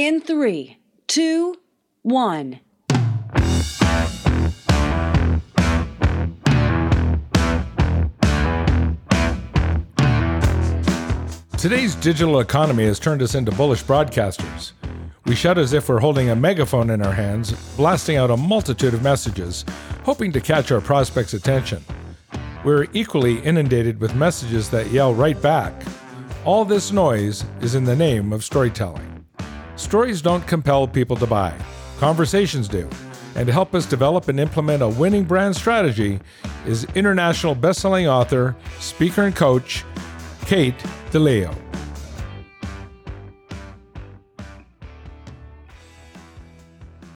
In three, two, one. Today's digital economy has turned us into bullish broadcasters. We shout as if we're holding a megaphone in our hands, blasting out a multitude of messages, hoping to catch our prospects' attention. We're equally inundated with messages that yell right back. All this noise is in the name of storytelling. Stories don't compel people to buy, conversations do. And to help us develop and implement a winning brand strategy is international best-selling author, speaker, and coach, Kate DiLeo.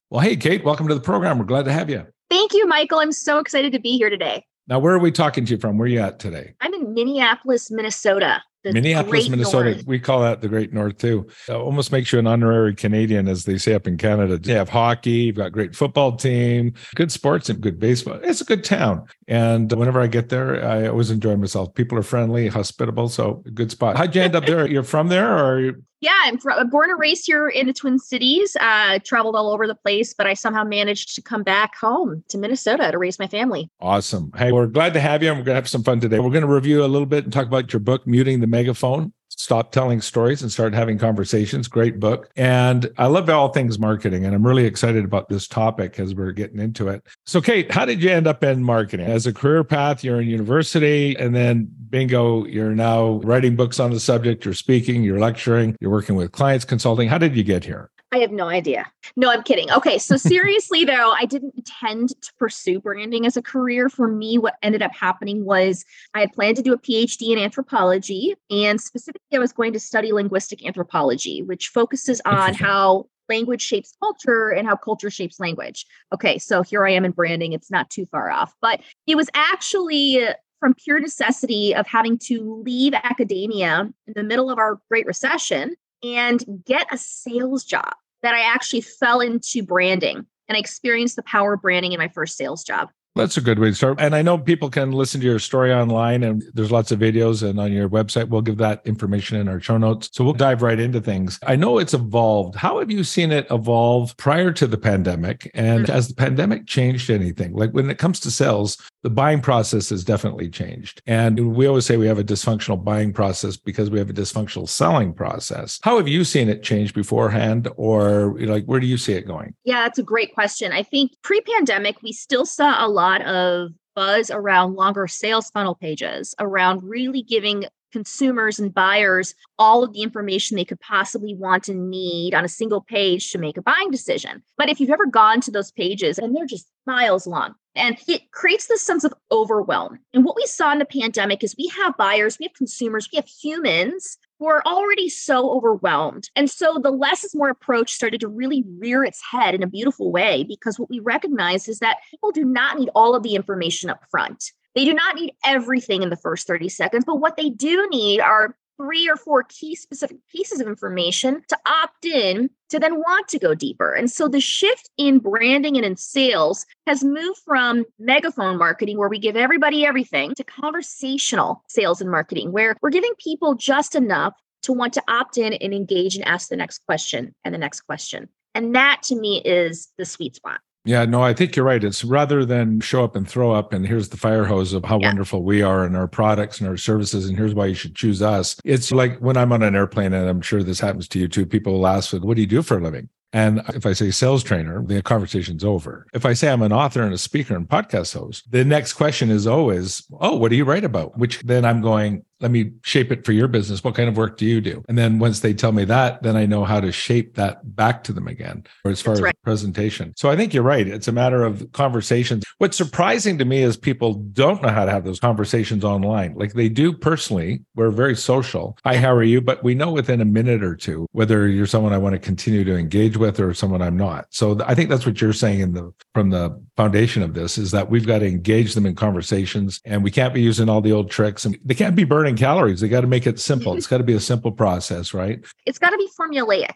Well, hey, Kate, welcome to the program. We're glad to have you. Thank you, Michael. I'm so excited to be here today. Now, where are we talking to you from? Where are you at today? I'm in Minneapolis, Minnesota. Minneapolis, Minnesota. North. We call that the Great North too. It almost makes you an honorary Canadian, as they say up in Canada. You have hockey, you've got great football team, good sports, and good baseball. It's a good town. And whenever I get there, I always enjoy myself. People are friendly, hospitable, so good spot. How'd you end up there? You're from there, or yeah, I'm from, born and raised here in the Twin Cities. Uh, traveled all over the place, but I somehow managed to come back home to Minnesota to raise my family. Awesome. Hey, we're glad to have you. And we're going to have some fun today. We're going to review a little bit and talk about your book, Muting the Megaphone stop telling stories and start having conversations. Great book. And I love all things marketing. And I'm really excited about this topic as we're getting into it. So, Kate, how did you end up in marketing? As a career path, you're in university, and then bingo, you're now writing books on the subject, you're speaking, you're lecturing, you're working with clients, consulting. How did you get here? I have no idea. No, I'm kidding. Okay, so seriously though, I didn't intend to pursue branding as a career. For me, what ended up happening was I had planned to do a PhD in anthropology, and specifically, I was going to study linguistic anthropology, which focuses on how language shapes culture and how culture shapes language. Okay, so here I am in branding. It's not too far off, but it was actually from pure necessity of having to leave academia in the middle of our Great Recession and get a sales job that I actually fell into branding and I experienced the power of branding in my first sales job. That's a good way to start. And I know people can listen to your story online and there's lots of videos and on your website. We'll give that information in our show notes. So we'll dive right into things. I know it's evolved. How have you seen it evolve prior to the pandemic? And mm-hmm. has the pandemic changed anything? Like when it comes to sales, the buying process has definitely changed. And we always say we have a dysfunctional buying process because we have a dysfunctional selling process. How have you seen it change beforehand or like where do you see it going? Yeah, that's a great question. I think pre-pandemic we still saw a lot of buzz around longer sales funnel pages, around really giving consumers and buyers all of the information they could possibly want and need on a single page to make a buying decision. But if you've ever gone to those pages and they're just miles long, and it creates this sense of overwhelm. And what we saw in the pandemic is we have buyers, we have consumers, we have humans who are already so overwhelmed. And so the less is more approach started to really rear its head in a beautiful way because what we recognize is that people do not need all of the information up front. They do not need everything in the first 30 seconds, but what they do need are three or four key specific pieces of information to opt in to then want to go deeper. And so the shift in branding and in sales has moved from megaphone marketing, where we give everybody everything, to conversational sales and marketing, where we're giving people just enough to want to opt in and engage and ask the next question and the next question. And that to me is the sweet spot. Yeah, no, I think you're right. It's rather than show up and throw up and here's the fire hose of how yeah. wonderful we are and our products and our services and here's why you should choose us. It's like when I'm on an airplane and I'm sure this happens to you too, people will ask, what do you do for a living? And if I say sales trainer, the conversation's over. If I say I'm an author and a speaker and podcast host, the next question is always, oh, what do you write about? Which then I'm going, let me shape it for your business. What kind of work do you do? And then once they tell me that, then I know how to shape that back to them again, or as far That's as right. presentation. So I think you're right. It's a matter of conversations. What's surprising to me is people don't know how to have those conversations online. Like they do personally. We're very social. Hi, how are you? But we know within a minute or two whether you're someone I want to continue to engage with or someone I'm not. So I think that's what you're saying in the from the foundation of this is that we've got to engage them in conversations and we can't be using all the old tricks and they can't be burning calories. They got to make it simple. It's got to be a simple process, right? It's got to be formulaic.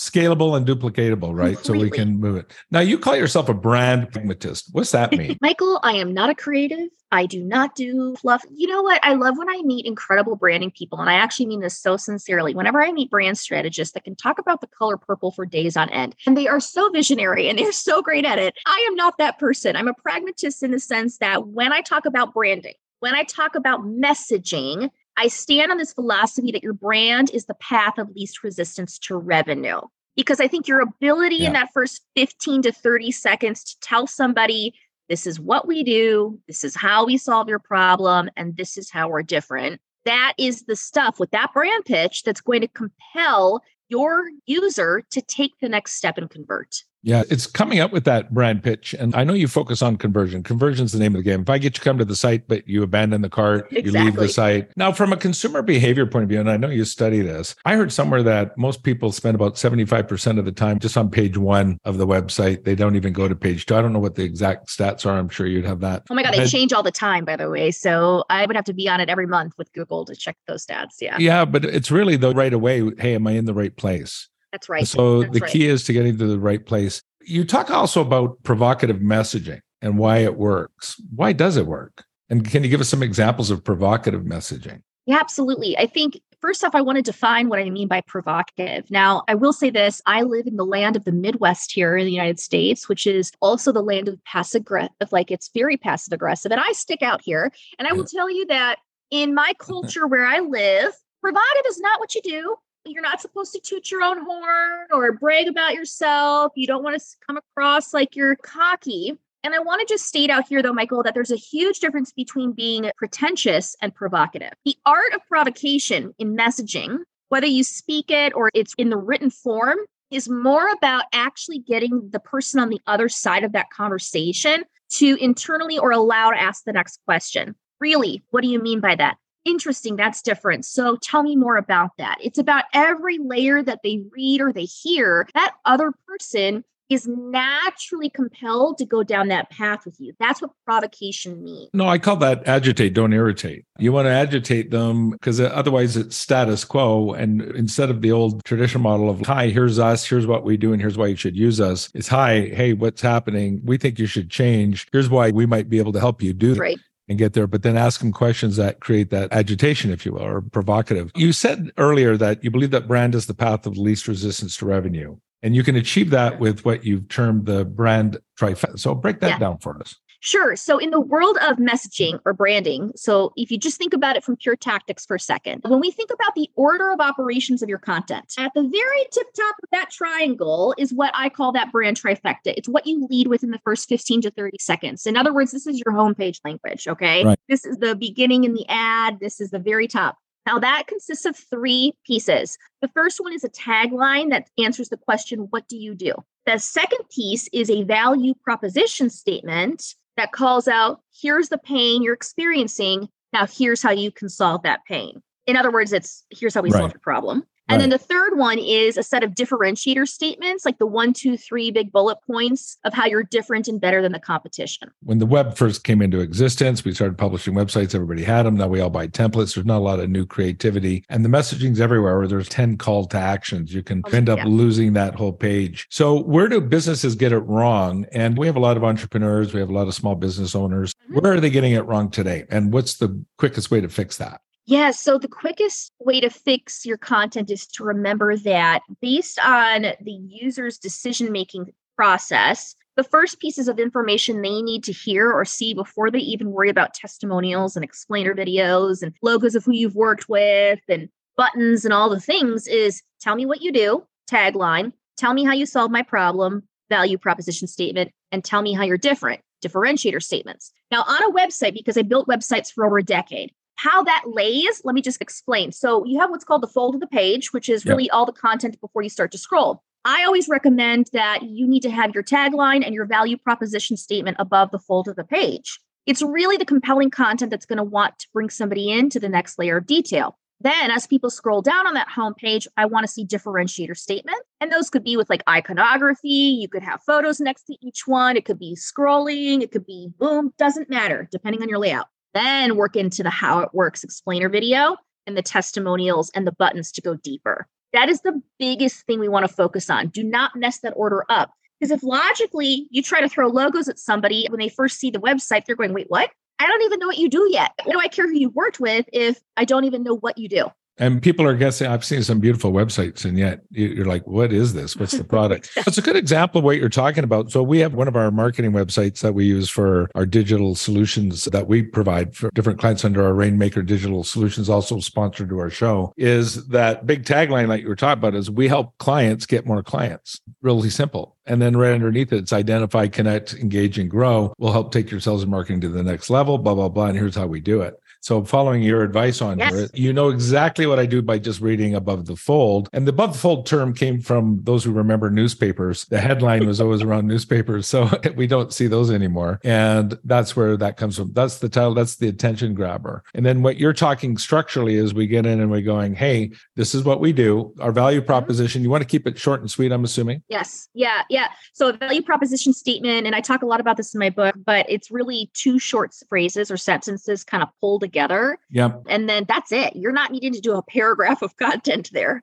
Scalable and duplicatable, right? Completely. So we can move it. Now, you call yourself a brand pragmatist. What's that mean? Michael, I am not a creative. I do not do fluff. You know what? I love when I meet incredible branding people, and I actually mean this so sincerely. Whenever I meet brand strategists that can talk about the color purple for days on end, and they are so visionary and they're so great at it, I am not that person. I'm a pragmatist in the sense that when I talk about branding, when I talk about messaging, I stand on this philosophy that your brand is the path of least resistance to revenue. Because I think your ability yeah. in that first 15 to 30 seconds to tell somebody, this is what we do, this is how we solve your problem, and this is how we're different. That is the stuff with that brand pitch that's going to compel your user to take the next step and convert. Yeah, it's coming up with that brand pitch. And I know you focus on conversion. Conversion is the name of the game. If I get you come to the site, but you abandon the cart, exactly. you leave the site. Now, from a consumer behavior point of view, and I know you study this, I heard somewhere that most people spend about 75% of the time just on page one of the website. They don't even go to page two. I don't know what the exact stats are. I'm sure you'd have that. Oh my God, they change all the time, by the way. So I would have to be on it every month with Google to check those stats. Yeah. Yeah, but it's really the right away. Hey, am I in the right place? That's right. So That's the right. key is to getting to the right place. You talk also about provocative messaging and why it works. Why does it work? And can you give us some examples of provocative messaging? Yeah, absolutely. I think first off, I want to define what I mean by provocative. Now, I will say this I live in the land of the Midwest here in the United States, which is also the land of passive aggressive, like it's very passive aggressive. And I stick out here. And I will tell you that in my culture where I live, provocative is not what you do you're not supposed to toot your own horn or brag about yourself. You don't want to come across like you're cocky. And I want to just state out here, though, Michael, that there's a huge difference between being pretentious and provocative. The art of provocation in messaging, whether you speak it or it's in the written form, is more about actually getting the person on the other side of that conversation to internally or aloud ask the next question. Really, what do you mean by that? Interesting that's different so tell me more about that it's about every layer that they read or they hear that other person is naturally compelled to go down that path with you. That's what provocation means. No, I call that agitate, don't irritate. You want to agitate them because uh, otherwise it's status quo. And instead of the old traditional model of, hi, here's us, here's what we do, and here's why you should use us, it's, hi, hey, what's happening? We think you should change. Here's why we might be able to help you do that. Right and get there, but then ask them questions that create that agitation, if you will, or provocative. You said earlier that you believe that brand is the path of least resistance to revenue. And you can achieve that with what you've termed the brand trifecta. So break that yeah. down for us. Sure. So, in the world of messaging or branding, so if you just think about it from pure tactics for a second, when we think about the order of operations of your content, at the very tip top of that triangle is what I call that brand trifecta. It's what you lead with in the first 15 to 30 seconds. In other words, this is your homepage language. Okay. Right. This is the beginning in the ad, this is the very top. Now, that consists of three pieces. The first one is a tagline that answers the question, What do you do? The second piece is a value proposition statement that calls out here's the pain you're experiencing. Now, here's how you can solve that pain. In other words, it's here's how we right. solve your problem. And right. then the third one is a set of differentiator statements, like the one, two, three big bullet points of how you're different and better than the competition. When the web first came into existence, we started publishing websites. Everybody had them. Now we all buy templates. There's not a lot of new creativity. And the messaging's everywhere where there's 10 call to actions. You can oh, end up yeah. losing that whole page. So where do businesses get it wrong? And we have a lot of entrepreneurs. We have a lot of small business owners. Mm-hmm. Where are they getting it wrong today? And what's the quickest way to fix that? Yeah, so the quickest way to fix your content is to remember that based on the user's decision making process, the first pieces of information they need to hear or see before they even worry about testimonials and explainer videos and logos of who you've worked with and buttons and all the things is tell me what you do, tagline, tell me how you solve my problem, value proposition statement, and tell me how you're different, differentiator statements. Now, on a website, because I built websites for over a decade, how that lays, let me just explain. So you have what's called the fold of the page, which is really yep. all the content before you start to scroll. I always recommend that you need to have your tagline and your value proposition statement above the fold of the page. It's really the compelling content that's going to want to bring somebody into the next layer of detail. Then, as people scroll down on that homepage, I want to see differentiator statements. And those could be with like iconography. You could have photos next to each one. It could be scrolling. It could be boom, doesn't matter, depending on your layout. Then work into the how it works explainer video and the testimonials and the buttons to go deeper. That is the biggest thing we want to focus on. Do not mess that order up. Because if logically you try to throw logos at somebody when they first see the website, they're going, wait, what? I don't even know what you do yet. What do I care who you worked with if I don't even know what you do? And people are guessing, I've seen some beautiful websites, and yet you're like, what is this? What's the product? It's a good example of what you're talking about. So, we have one of our marketing websites that we use for our digital solutions that we provide for different clients under our Rainmaker Digital Solutions, also sponsored to our show, is that big tagline like you were talking about is we help clients get more clients. Really simple. And then right underneath it, it's identify, connect, engage, and grow. We'll help take your sales and marketing to the next level, blah, blah, blah. And here's how we do it. So, following your advice on yes. it, you know exactly what I do by just reading above the fold. And the above the fold term came from those who remember newspapers. The headline was always around newspapers. So, we don't see those anymore. And that's where that comes from. That's the title, that's the attention grabber. And then what you're talking structurally is we get in and we're going, hey, this is what we do, our value mm-hmm. proposition. You want to keep it short and sweet, I'm assuming? Yes. Yeah. Yeah. So, a value proposition statement, and I talk a lot about this in my book, but it's really two short phrases or sentences kind of pulled together. Yep. And then that's it. You're not needing to do a paragraph of content there.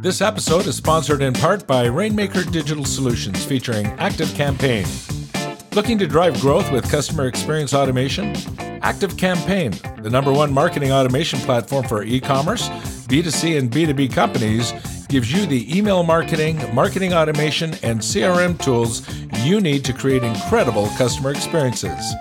This episode is sponsored in part by Rainmaker Digital Solutions featuring Active Campaign. Looking to drive growth with customer experience automation? ActiveCampaign, the number one marketing automation platform for e commerce, B2C, and B2B companies, gives you the email marketing, marketing automation, and CRM tools you need to create incredible customer experiences.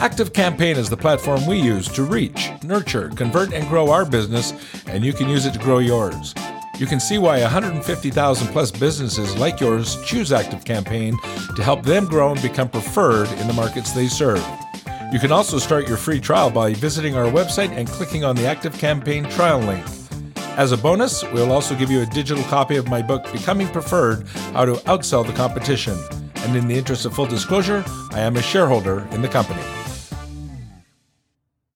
ActiveCampaign is the platform we use to reach, nurture, convert, and grow our business, and you can use it to grow yours. You can see why 150,000 plus businesses like yours choose Active Campaign to help them grow and become preferred in the markets they serve. You can also start your free trial by visiting our website and clicking on the Active Campaign trial link. As a bonus, we'll also give you a digital copy of my book, Becoming Preferred How to Outsell the Competition. And in the interest of full disclosure, I am a shareholder in the company.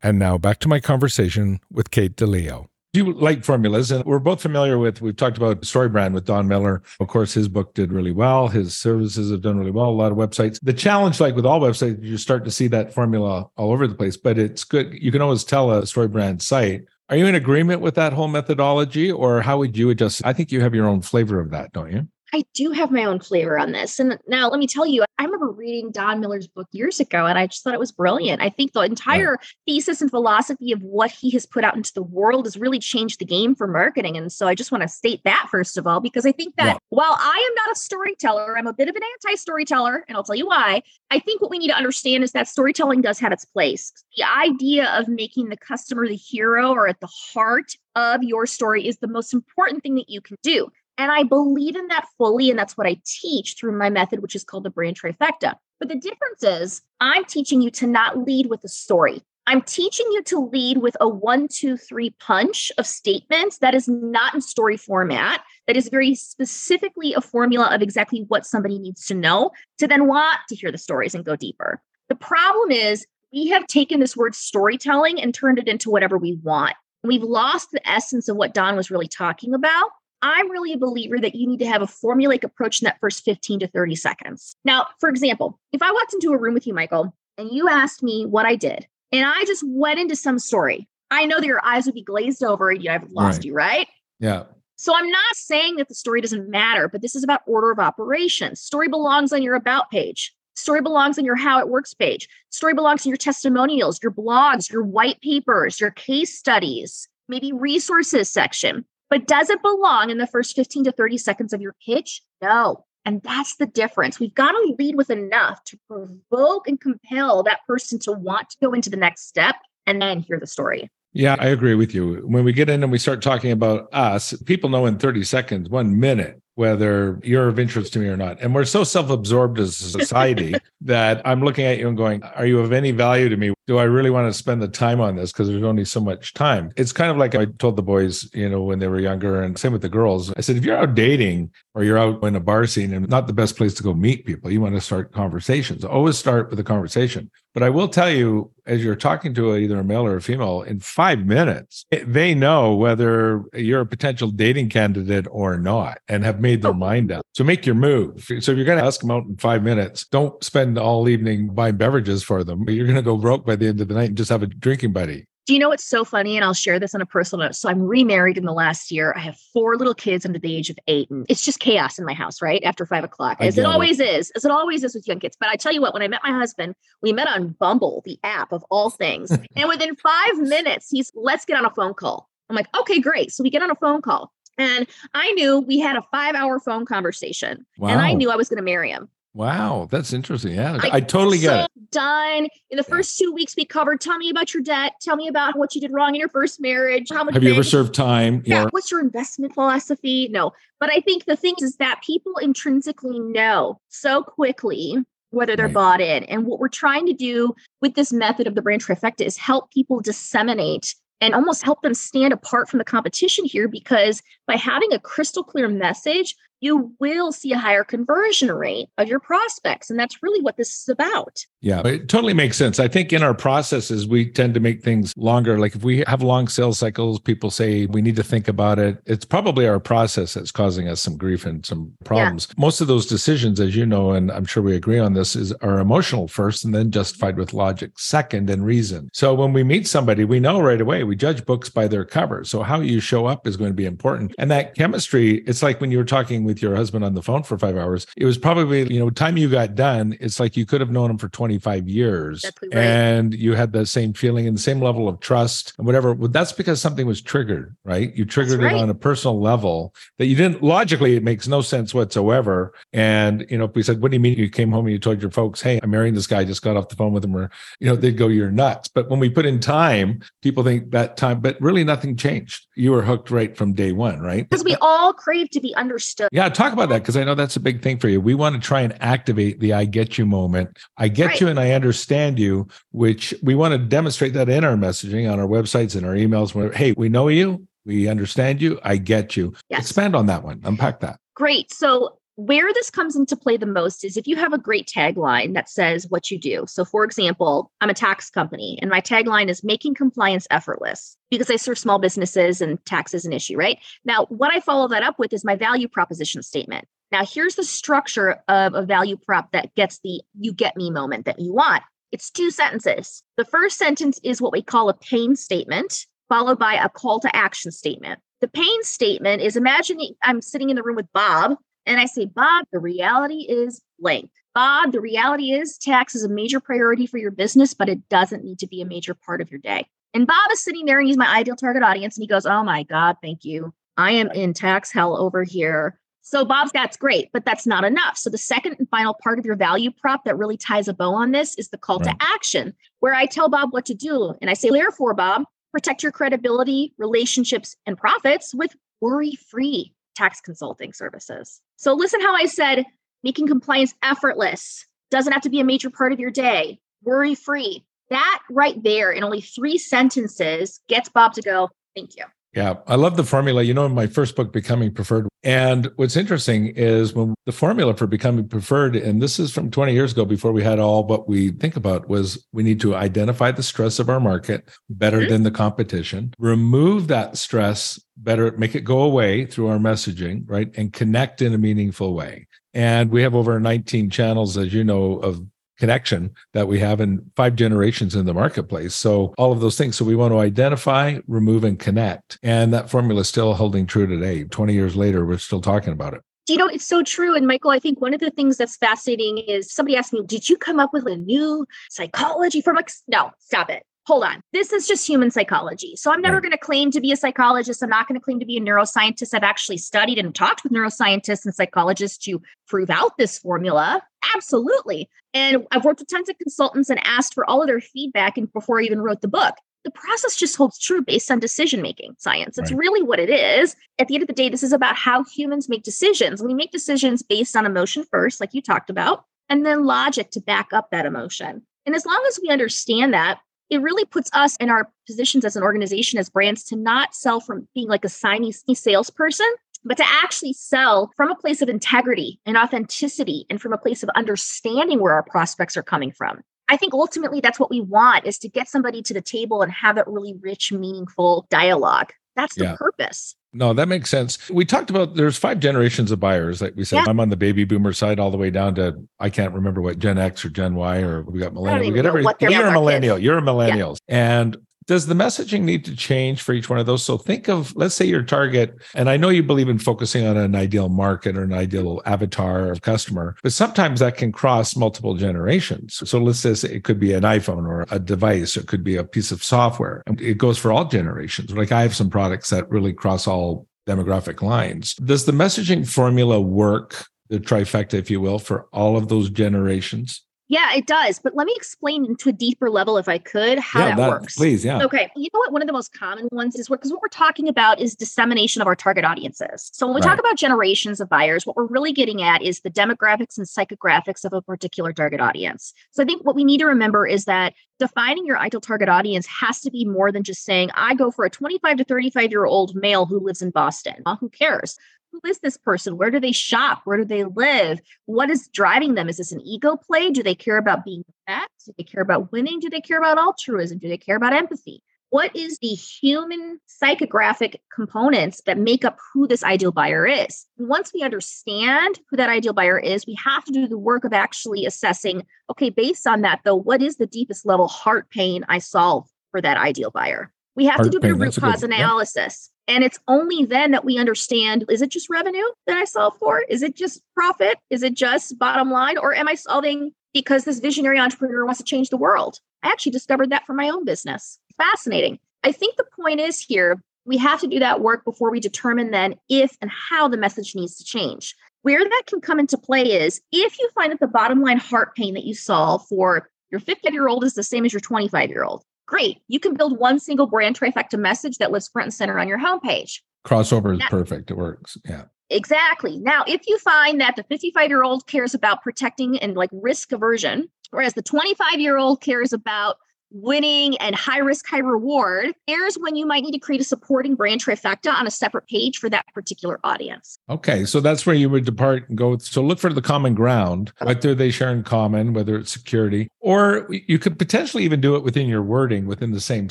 And now back to my conversation with Kate DiLeo. You like formulas? And we're both familiar with, we've talked about StoryBrand with Don Miller. Of course, his book did really well. His services have done really well. A lot of websites. The challenge, like with all websites, you start to see that formula all over the place, but it's good. You can always tell a StoryBrand site are you in agreement with that whole methodology or how would you adjust? I think you have your own flavor of that, don't you? I do have my own flavor on this. And now let me tell you, I remember reading Don Miller's book years ago and I just thought it was brilliant. I think the entire thesis and philosophy of what he has put out into the world has really changed the game for marketing. And so I just want to state that first of all, because I think that yeah. while I am not a storyteller, I'm a bit of an anti storyteller, and I'll tell you why. I think what we need to understand is that storytelling does have its place. The idea of making the customer the hero or at the heart of your story is the most important thing that you can do. And I believe in that fully. And that's what I teach through my method, which is called the brand trifecta. But the difference is, I'm teaching you to not lead with a story. I'm teaching you to lead with a one, two, three punch of statements that is not in story format, that is very specifically a formula of exactly what somebody needs to know to then want to hear the stories and go deeper. The problem is, we have taken this word storytelling and turned it into whatever we want. We've lost the essence of what Don was really talking about. I'm really a believer that you need to have a formulaic approach in that first 15 to 30 seconds. Now, for example, if I walked into a room with you, Michael, and you asked me what I did, and I just went into some story, I know that your eyes would be glazed over and I've lost right. you, right? Yeah. So I'm not saying that the story doesn't matter, but this is about order of operations. Story belongs on your about page. Story belongs on your how it works page. Story belongs in your testimonials, your blogs, your white papers, your case studies, maybe resources section. But does it belong in the first 15 to 30 seconds of your pitch? No. And that's the difference. We've got to lead with enough to provoke and compel that person to want to go into the next step and then hear the story. Yeah, I agree with you. When we get in and we start talking about us, people know in 30 seconds, one minute, whether you're of interest to me or not. And we're so self absorbed as a society that I'm looking at you and going, Are you of any value to me? Do I really want to spend the time on this? Because there's only so much time. It's kind of like I told the boys, you know, when they were younger, and same with the girls. I said, if you're out dating or you're out in a bar scene and not the best place to go meet people, you want to start conversations. Always start with a conversation. But I will tell you, as you're talking to either a male or a female, in five minutes, eh, they know whether you're a potential dating candidate or not and have made their oh. mind up. So make your move. So if you're going to ask them out in five minutes, don't spend all evening buying beverages for them. You're going to go broke by the end of the night and just have a drinking buddy. Do you know what's so funny? And I'll share this on a personal note. So I'm remarried in the last year. I have four little kids under the age of eight. And it's just chaos in my house, right? After five o'clock, as it always it. is, as it always is with young kids. But I tell you what, when I met my husband, we met on Bumble, the app of all things. and within five minutes, he's, let's get on a phone call. I'm like, okay, great. So we get on a phone call. And I knew we had a five hour phone conversation. Wow. And I knew I was going to marry him. Wow, that's interesting. Yeah, I, I totally so get it. Done. In the first two weeks, we covered. Tell me about your debt. Tell me about what you did wrong in your first marriage. How much have you ever served time? Yeah. What's your investment philosophy? No, but I think the thing is that people intrinsically know so quickly whether they're right. bought in. And what we're trying to do with this method of the brand trifecta is help people disseminate and almost help them stand apart from the competition here because by having a crystal clear message, you will see a higher conversion rate of your prospects. And that's really what this is about. Yeah, it totally makes sense. I think in our processes, we tend to make things longer. Like if we have long sales cycles, people say we need to think about it. It's probably our process that's causing us some grief and some problems. Yeah. Most of those decisions, as you know, and I'm sure we agree on this, is are emotional first and then justified with logic second and reason. So when we meet somebody, we know right away, we judge books by their cover. So how you show up is going to be important. And that chemistry, it's like when you were talking with with your husband on the phone for five hours, it was probably, you know, time you got done, it's like you could have known him for 25 years right. and you had the same feeling and the same level of trust and whatever. Well, that's because something was triggered, right? You triggered right. it on a personal level that you didn't logically, it makes no sense whatsoever. And, you know, if we said, what do you mean you came home and you told your folks, hey, I'm marrying this guy, I just got off the phone with him, or, you know, they'd go, you're nuts. But when we put in time, people think that time, but really nothing changed. You were hooked right from day one, right? Because we all crave to be understood. Yeah, talk about that because I know that's a big thing for you. We want to try and activate the I get you moment. I get right. you and I understand you, which we want to demonstrate that in our messaging on our websites in our emails. Where, hey, we know you, we understand you, I get you. Yes. Expand on that one, unpack that. Great. So where this comes into play the most is if you have a great tagline that says what you do. So, for example, I'm a tax company and my tagline is making compliance effortless because I serve small businesses and tax is an issue, right? Now, what I follow that up with is my value proposition statement. Now, here's the structure of a value prop that gets the you get me moment that you want. It's two sentences. The first sentence is what we call a pain statement, followed by a call to action statement. The pain statement is imagine I'm sitting in the room with Bob and I say, Bob, the reality is blank. Bob, the reality is tax is a major priority for your business, but it doesn't need to be a major part of your day. And Bob is sitting there and he's my ideal target audience. And he goes, Oh my God, thank you. I am in tax hell over here. So Bob's that's great, but that's not enough. So the second and final part of your value prop that really ties a bow on this is the call right. to action, where I tell Bob what to do. And I say, therefore, Bob, protect your credibility, relationships, and profits with worry-free tax consulting services. So listen how I said making compliance effortless doesn't have to be a major part of your day, worry free. That right there in only three sentences gets Bob to go, thank you. Yeah, I love the formula. You know, in my first book, Becoming Preferred. And what's interesting is when the formula for becoming preferred, and this is from 20 years ago before we had all what we think about, was we need to identify the stress of our market better mm-hmm. than the competition, remove that stress better, make it go away through our messaging, right? And connect in a meaningful way. And we have over 19 channels, as you know, of connection that we have in five generations in the marketplace. So all of those things. So we want to identify, remove, and connect. And that formula is still holding true today. 20 years later, we're still talking about it. You know, it's so true. And Michael, I think one of the things that's fascinating is somebody asked me, Did you come up with a new psychology for from? No, stop it hold on, this is just human psychology. So I'm never right. going to claim to be a psychologist. I'm not going to claim to be a neuroscientist. I've actually studied and talked with neuroscientists and psychologists to prove out this formula. Absolutely. And I've worked with tons of consultants and asked for all of their feedback and before I even wrote the book. The process just holds true based on decision making science. It's right. really what it is. At the end of the day, this is about how humans make decisions. We make decisions based on emotion first, like you talked about, and then logic to back up that emotion. And as long as we understand that, it really puts us in our positions as an organization, as brands, to not sell from being like a signy salesperson, but to actually sell from a place of integrity and authenticity and from a place of understanding where our prospects are coming from. I think ultimately that's what we want is to get somebody to the table and have that really rich, meaningful dialogue. That's the yeah. purpose. No, that makes sense. We talked about there's five generations of buyers. Like we said, yeah. I'm on the baby boomer side all the way down to I can't remember what Gen X or Gen Y or we got millennial. We got every, you're a millennial. You're a millennial. Yeah. And Does the messaging need to change for each one of those? So think of, let's say your target, and I know you believe in focusing on an ideal market or an ideal avatar of customer, but sometimes that can cross multiple generations. So let's say it could be an iPhone or a device, it could be a piece of software. It goes for all generations. Like I have some products that really cross all demographic lines. Does the messaging formula work, the trifecta, if you will, for all of those generations? Yeah, it does. But let me explain to a deeper level, if I could, how yeah, that, that, works. Please, yeah. Okay. You know what? One of the most common ones is because what we're talking about is dissemination of our target audiences. So when we Right. talk about generations of buyers, what we're really getting at is the demographics and psychographics of a particular target audience. So I think what we need to remember is that defining your ideal target audience has to be more than just saying, I go for a 25 to 35 year old male who lives in Boston. Uh, who cares? Who is this person? Where do they shop? Where do they live? What is driving them? Is this an ego play? Do they care about being best? Do they care about winning? Do they care about altruism? Do they care about empathy? What is the human psychographic components that make up who this ideal buyer is? Once we understand who that ideal buyer is, we have to do the work of actually assessing okay, based on that, though, what is the deepest level heart pain I solve for that ideal buyer? We have Heart to do the pain, root a good- cause yeah. analysis. And it's only then that we understand is it just revenue that I solve for? Is it just profit? Is it just bottom line? Or am I solving because this visionary entrepreneur wants to change the world? I actually discovered that for my own business. Fascinating. I think the point is here we have to do that work before we determine then if and how the message needs to change. Where that can come into play is if you find that the bottom line heart pain that you solve for your 50 year old is the same as your 25 year old. Great. You can build one single brand trifecta message that lives front and center on your homepage. Crossover is That- perfect. It works. Yeah. Exactly. Now, if you find that the 55 year old cares about protecting and like risk aversion, whereas the 25 year old cares about winning and high risk, high reward, there's when you might need to create a supporting brand trifecta on a separate page for that particular audience. Okay, so that's where you would depart and go. So look for the common ground. What do they share in common, whether it's security, or you could potentially even do it within your wording within the same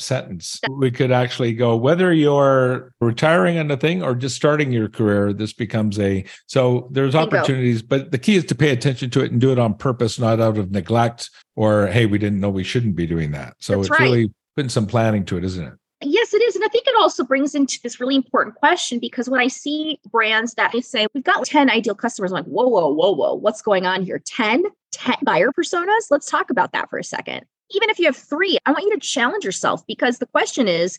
sentence. We could actually go whether you're retiring on the thing or just starting your career. This becomes a so there's opportunities, but the key is to pay attention to it and do it on purpose, not out of neglect or hey, we didn't know we shouldn't be doing that. So That's it's right. really putting some planning to it, isn't it? Yes, it is. And I think it also brings into this really important question because when I see brands that they say, we've got 10 ideal customers, I'm like, whoa, whoa, whoa, whoa, what's going on here? 10, 10 buyer personas? Let's talk about that for a second. Even if you have three, I want you to challenge yourself because the question is,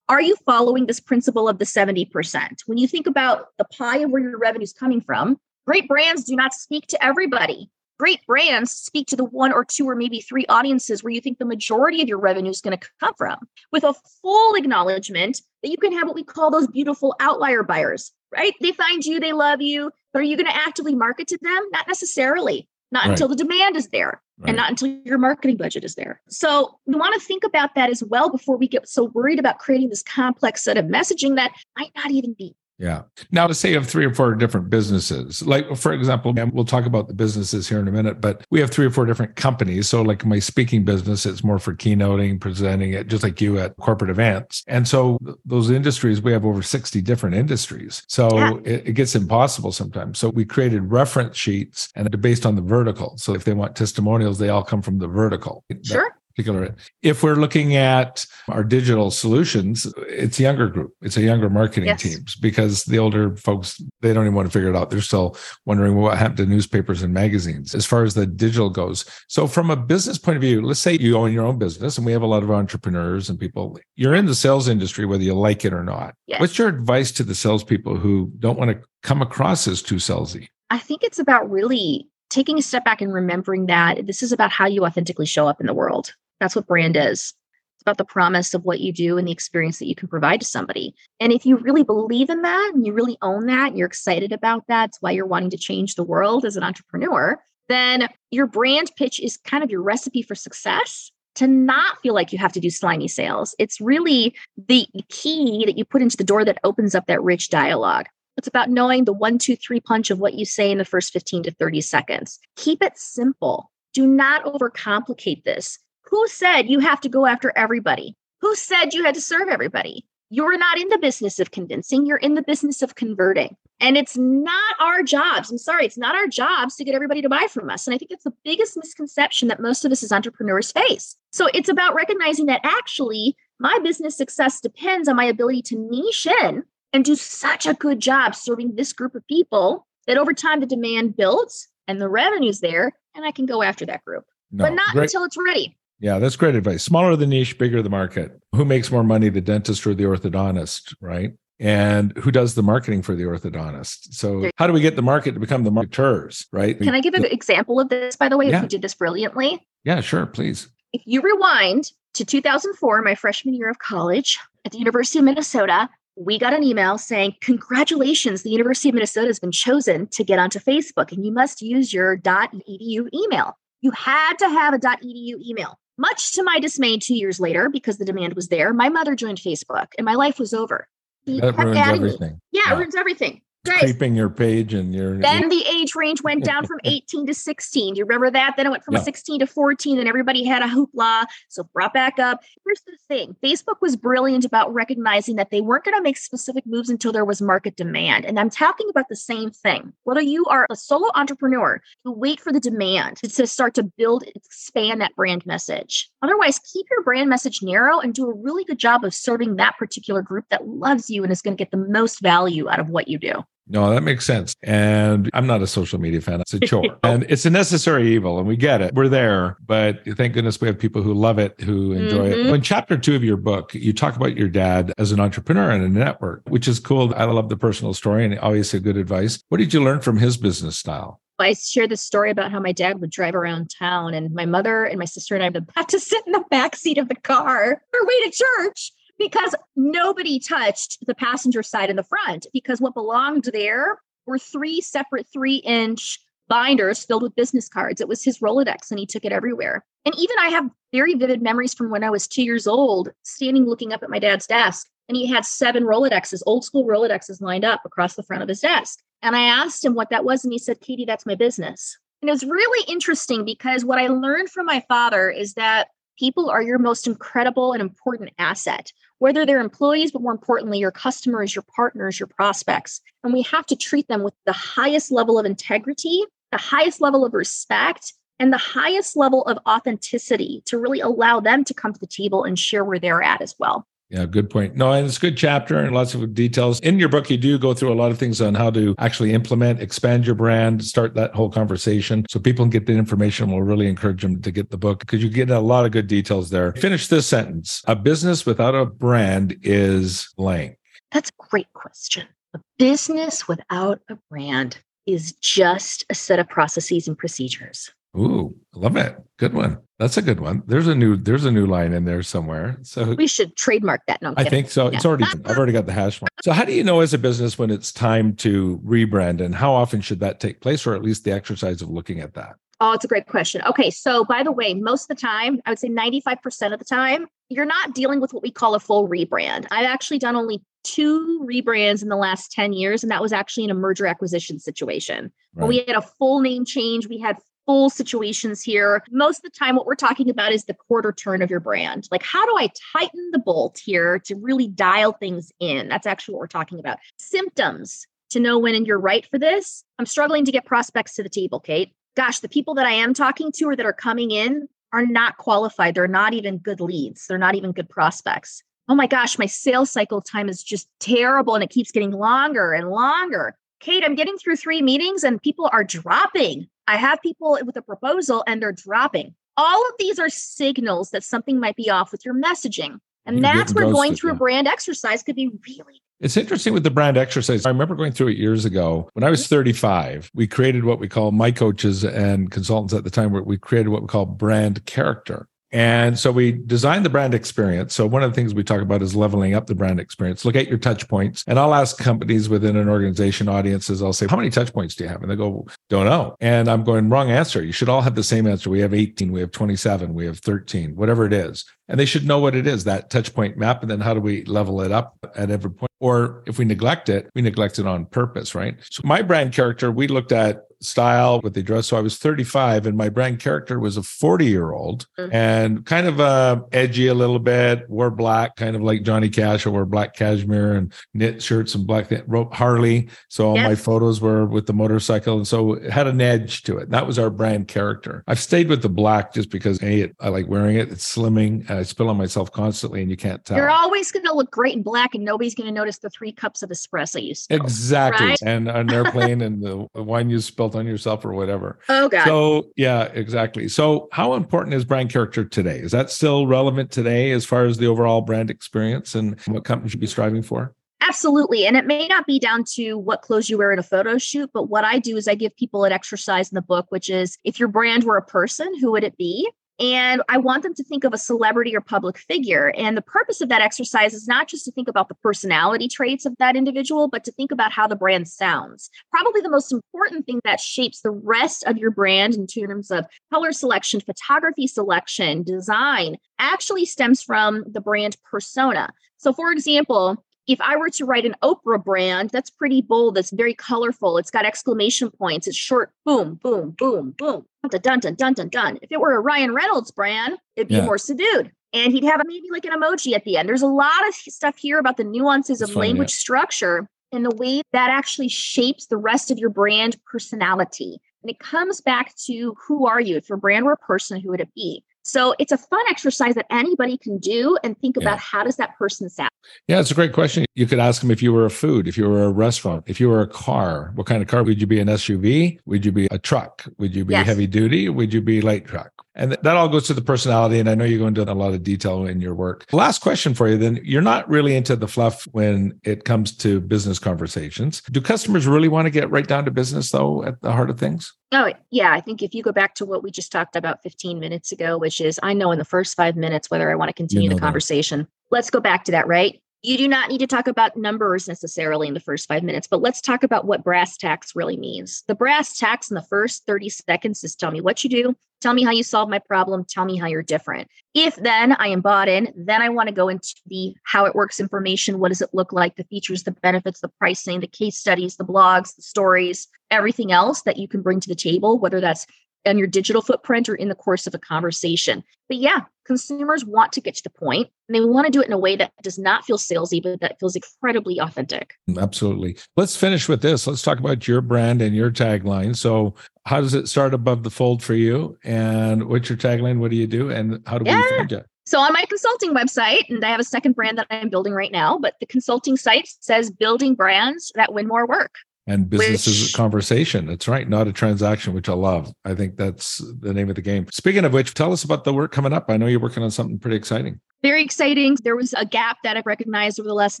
are you following this principle of the 70%? When you think about the pie of where your revenue is coming from, great brands do not speak to everybody great brands speak to the one or two or maybe three audiences where you think the majority of your revenue is going to come from with a full acknowledgement that you can have what we call those beautiful outlier buyers, right? They find you, they love you, but are you going to actively market to them? Not necessarily. Not Right. until the demand is there Right. and not until your marketing budget is there. So we want to think about that as well before we get so worried about creating this complex set of messaging that might not even be Yeah. Now, to say you have three or four different businesses, like for example, and we'll talk about the businesses here in a minute, but we have three or four different companies. So, like my speaking business, it's more for keynoting, presenting it, just like you at corporate events. And so, those industries, we have over 60 different industries. So, Yeah. it, it gets impossible sometimes. So, we created reference sheets and they're based on the vertical. So, if they want testimonials, they all come from the vertical. That sure. Particular. If we're looking at our digital solutions, it's a younger group. It's a younger marketing Yes. teams because the older folks, they don't even want to figure it out. They're still wondering what happened to newspapers and magazines as far as the digital goes. So from a business point of view, let's say you own your own business and we have a lot of entrepreneurs and people, you're in the sales industry, whether you like it or not. Yes. What's your advice to the salespeople who don't want to come across as too salesy? I think it's about really taking a step back and remembering that this is about how you authentically show up in the world. That's what brand is. It's about the promise of what you do and the experience that you can provide to somebody. And if you really believe in that and you really own that, and you're excited about that, it's why you're wanting to change the world as an entrepreneur, then your brand pitch is kind of your recipe for success to not feel like you have to do slimy sales. It's really the key that you put into the door that opens up that rich dialogue. It's about knowing the one, two, three punch of what you say in the first 15 to 30 seconds. Keep it simple. Do not overcomplicate this. Who said you have to go after everybody? Who said you had to serve everybody? You're not in the business of convincing, you're in the business of converting. And it's not our jobs. I'm sorry, it's not our jobs to get everybody to buy from us. And I think it's the biggest misconception that most of us as entrepreneurs face. So it's about recognizing that actually my business success depends on my ability to niche in and do such a good job serving this group of people that over time the demand builds and the revenue's there and I can go after that group. No, but not great. until it's ready. Yeah, that's great advice. Smaller the niche, bigger the market. Who makes more money, the dentist or the orthodontist, right? And who does the marketing for the orthodontist? So, how do we get the market to become the marketers, right? Can I give an example of this, by the way, yeah. if we did this brilliantly? Yeah, sure, please. If you rewind to 2004, my freshman year of college at the University of Minnesota, we got an email saying, Congratulations, the University of Minnesota has been chosen to get onto Facebook, and you must use your .edu email. You had to have a .edu email. Much to my dismay, two years later, because the demand was there, my mother joined Facebook and my life was over. that ruins everything. Yeah, yeah, it ruins everything. Guys, creeping your page and your then the age range went down from 18 to 16 do you remember that? Then it went from yeah. 16 to 14 and everybody had a hoopla so brought back up. Here's the thing facebook was brilliant about recognizing that they weren't going to make specific moves until there was market demand and i'm talking about the same thing. Whether you are a solo entrepreneur you wait for the demand to start to build expand that brand message. Otherwise keep your brand message narrow and do a really good job of serving that particular group that loves you and is going to get the most value out of what you do no, that makes sense. And I'm not a social media fan. It's a chore and it's a necessary evil. And we get it. We're there. But thank goodness we have people who love it, who enjoy mm-hmm. it. In chapter two of your book, you talk about your dad as an entrepreneur and a network, which is cool. I love the personal story and obviously good advice. What did you learn from his business style? I share this story about how my dad would drive around town and my mother and my sister and I would have to sit in the back seat of the car or way to church because nobody touched the passenger side in the front because what belonged there were three separate three inch binders filled with business cards. It was his Rolodex and he took it everywhere. And even I have very vivid memories from when I was two years old, standing looking up at my dad's desk. And he had seven Rolodexes, old school Rolodexes lined up across the front of his desk. And I asked him what that was. And he said, Katie, that's my business. And it was really interesting because what I learned from my father is that people are your most incredible and important asset, whether they're employees, but more importantly, your customers, your partners, your prospects. And we have to treat them with the highest level of integrity, the highest level of respect, and the highest level of authenticity to really allow them to come to the table and share where they're at as well. Yeah, good point. No, and it's a good chapter and lots of details. In your book, you do go through a lot of things on how to actually implement, expand your brand, start that whole conversation so people can get the information. We'll really encourage them to get the book because you get a lot of good details there. Finish this sentence. A business without a brand is blank. That's a great question. A business without a brand is just a set of processes and procedures. Ooh, I love it. Good one. That's a good one. There's a new there's a new line in there somewhere. So we should trademark that. No, i think so. Yeah. It's already I've already got the hash mark. So how do you know as a business when it's time to rebrand and how often should that take place or at least the exercise of looking at that? Oh, it's a great question. Okay, so by the way, most of the time, I would say 95% of the time, you're not dealing with what we call a full rebrand. I've actually done only two rebrands in the last 10 years, and that was actually in a merger acquisition situation. Right. we had a full name change, we had full situations here. Most of the time, what we're talking about is the quarter turn of your brand. Like, how do I tighten the bolt here to really dial things in? That's actually what we're talking about. Symptoms to know when you're right for this. I'm struggling to get prospects to the table, Kate. Gosh, the people that I am talking to or that are coming in are not qualified. They're not even good leads, they're not even good prospects. Oh my gosh, my sales cycle time is just terrible and it keeps getting longer and longer. Kate, I'm getting through three meetings and people are dropping. I have people with a proposal and they're dropping. All of these are signals that something might be off with your messaging. And you that's where going through a brand exercise could be really it's interesting with the brand exercise. I remember going through it years ago. When I was mm-hmm. 35, we created what we call my coaches and consultants at the time, where we created what we call brand character. And so we designed the brand experience. So one of the things we talk about is leveling up the brand experience. Look at your touch points. And I'll ask companies within an organization audiences, I'll say, how many touch points do you have? And they go, don't know. And I'm going, wrong answer. You should all have the same answer. We have 18, we have 27, we have 13, whatever it is. And they should know what it is, that touch point map. And then how do we level it up at every point? Or if we neglect it, we neglect it on purpose, right? So my brand character, we looked at style, what they dress. So I was 35 and my brand character was a 40 year old mm-hmm. and kind of uh, edgy a little bit, wore black, kind of like Johnny Cash. I wore black cashmere and knit shirts and black, wrote Harley. So all my photos were with the motorcycle. And so it had an edge to it. That was our brand character. I've stayed with the black just because A, I like wearing it. It's slimming and I spill on myself constantly, and you can't tell. You're always going to look great in black, and nobody's going to notice the three cups of espresso you spilled. Exactly. right? And an airplane and the wine you spilled on yourself or whatever. Oh god. So, yeah, exactly. So, how important is brand character today? Is that still relevant today as far as the overall brand experience and what companies should be striving for? Absolutely. And it may not be down to what clothes you wear at a photo shoot, but what I do is I give people an exercise in the book, which is if your brand were a person, who would it be? And I want them to think of a celebrity or public figure. And the purpose of that exercise is not just to think about the personality traits of that individual, but to think about how the brand sounds. Probably the most important thing that shapes the rest of your brand in terms of color selection, photography selection, design actually stems from the brand persona. So, for example, if I were to write an Oprah brand, that's pretty bold, that's very colorful, it's got exclamation points, it's short, boom, boom, boom, boom, dun dun dun dun dun dun. If it were a Ryan Reynolds brand, it'd be Yeah. more subdued. And he'd have maybe like an emoji at the end. There's a lot of stuff here about the nuances That's of fun, yeah. language structure and the way that actually shapes the rest of your brand personality. And it comes back to who are you? If your brand were a person, who would it be? So it's a fun exercise that anybody can do and think Yeah. about how does that person sound? Yeah, it's a great question. You could ask them if you were a food, if you were a restaurant, if you were a car, what kind of car would you be? An SUV? Would you be a truck? Would you be Yes. heavy duty? Would you be light truck? And that all goes to the personality. And I know you go into a lot of detail in your work. Last question for you then. You're not really into the fluff when it comes to business conversations. Do customers really want to get right down to business, though, at the heart of things? Oh, yeah. I think if you go back to what we just talked about 15 minutes ago, which is I know in the first five minutes whether I want to continue know the that. conversation. Let's go back to that, right? You do not need to talk about numbers necessarily in the first five minutes, but let's talk about what brass tacks really means. The brass tacks in the first 30 seconds is tell me what you do, tell me how you solve my problem, tell me how you're different. If then I am bought in, then I want to go into the how it works information. What does it look like? The features, the benefits, the pricing, the case studies, the blogs, the stories, everything else that you can bring to the table, whether that's on your digital footprint or in the course of a conversation. But yeah, consumers want to get to the point and they want to do it in a way that does not feel salesy, but that feels incredibly authentic. Mm, absolutely. Let's finish with this. Let's talk about your brand and your tagline. So, how does it start above the fold for you? And what's your tagline? What do you do? And how do Yeah. we find you? So on my consulting website, and I have a second brand that I'm building right now, but the consulting site says building brands that win more work. And business is a conversation. That's right, not a transaction, which I love. I think that's the name of the game. Speaking of which, tell us about the work coming up. I know you're working on something pretty exciting. very exciting. There was a gap that I've recognized over the last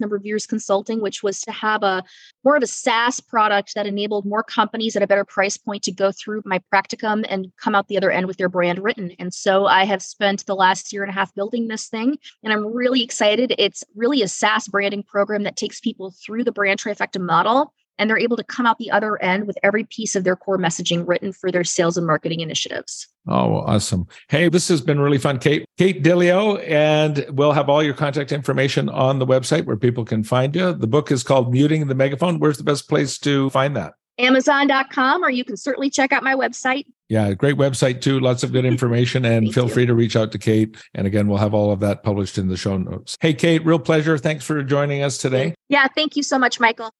number of years consulting, which was to have a more of a SaaS product that enabled more companies at a better price point to go through my practicum and come out the other end with their brand written. And so I have spent the last year and a half building this thing, and I'm really excited. It's really a SaaS branding program that takes people through the brand trifecta model. And they're able to come out the other end with every piece of their core messaging written for their sales and marketing initiatives. Oh, awesome. Hey, this has been really fun, Kate. Kate DiLeo, and we'll have all your contact information on the website where people can find you. The book is called Muting the Megaphone. Where's the best place to find that? Amazon.com, or you can certainly check out my website, Yeah, great website too. Lots of good information. And feel you. free to reach out to Kate. And again, we'll have all of that published in the show notes. Hey, Kate, real pleasure. Thanks for joining us today. Yeah, thank you so much, Michael.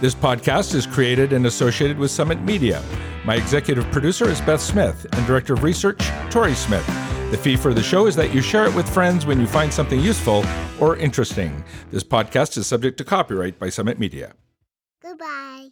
This podcast is created and associated with Summit Media. My executive producer is Beth Smith and director of research, Tori Smith. The fee for the show is that you share it with friends when you find something useful or interesting. This podcast is subject to copyright by Summit Media. Goodbye.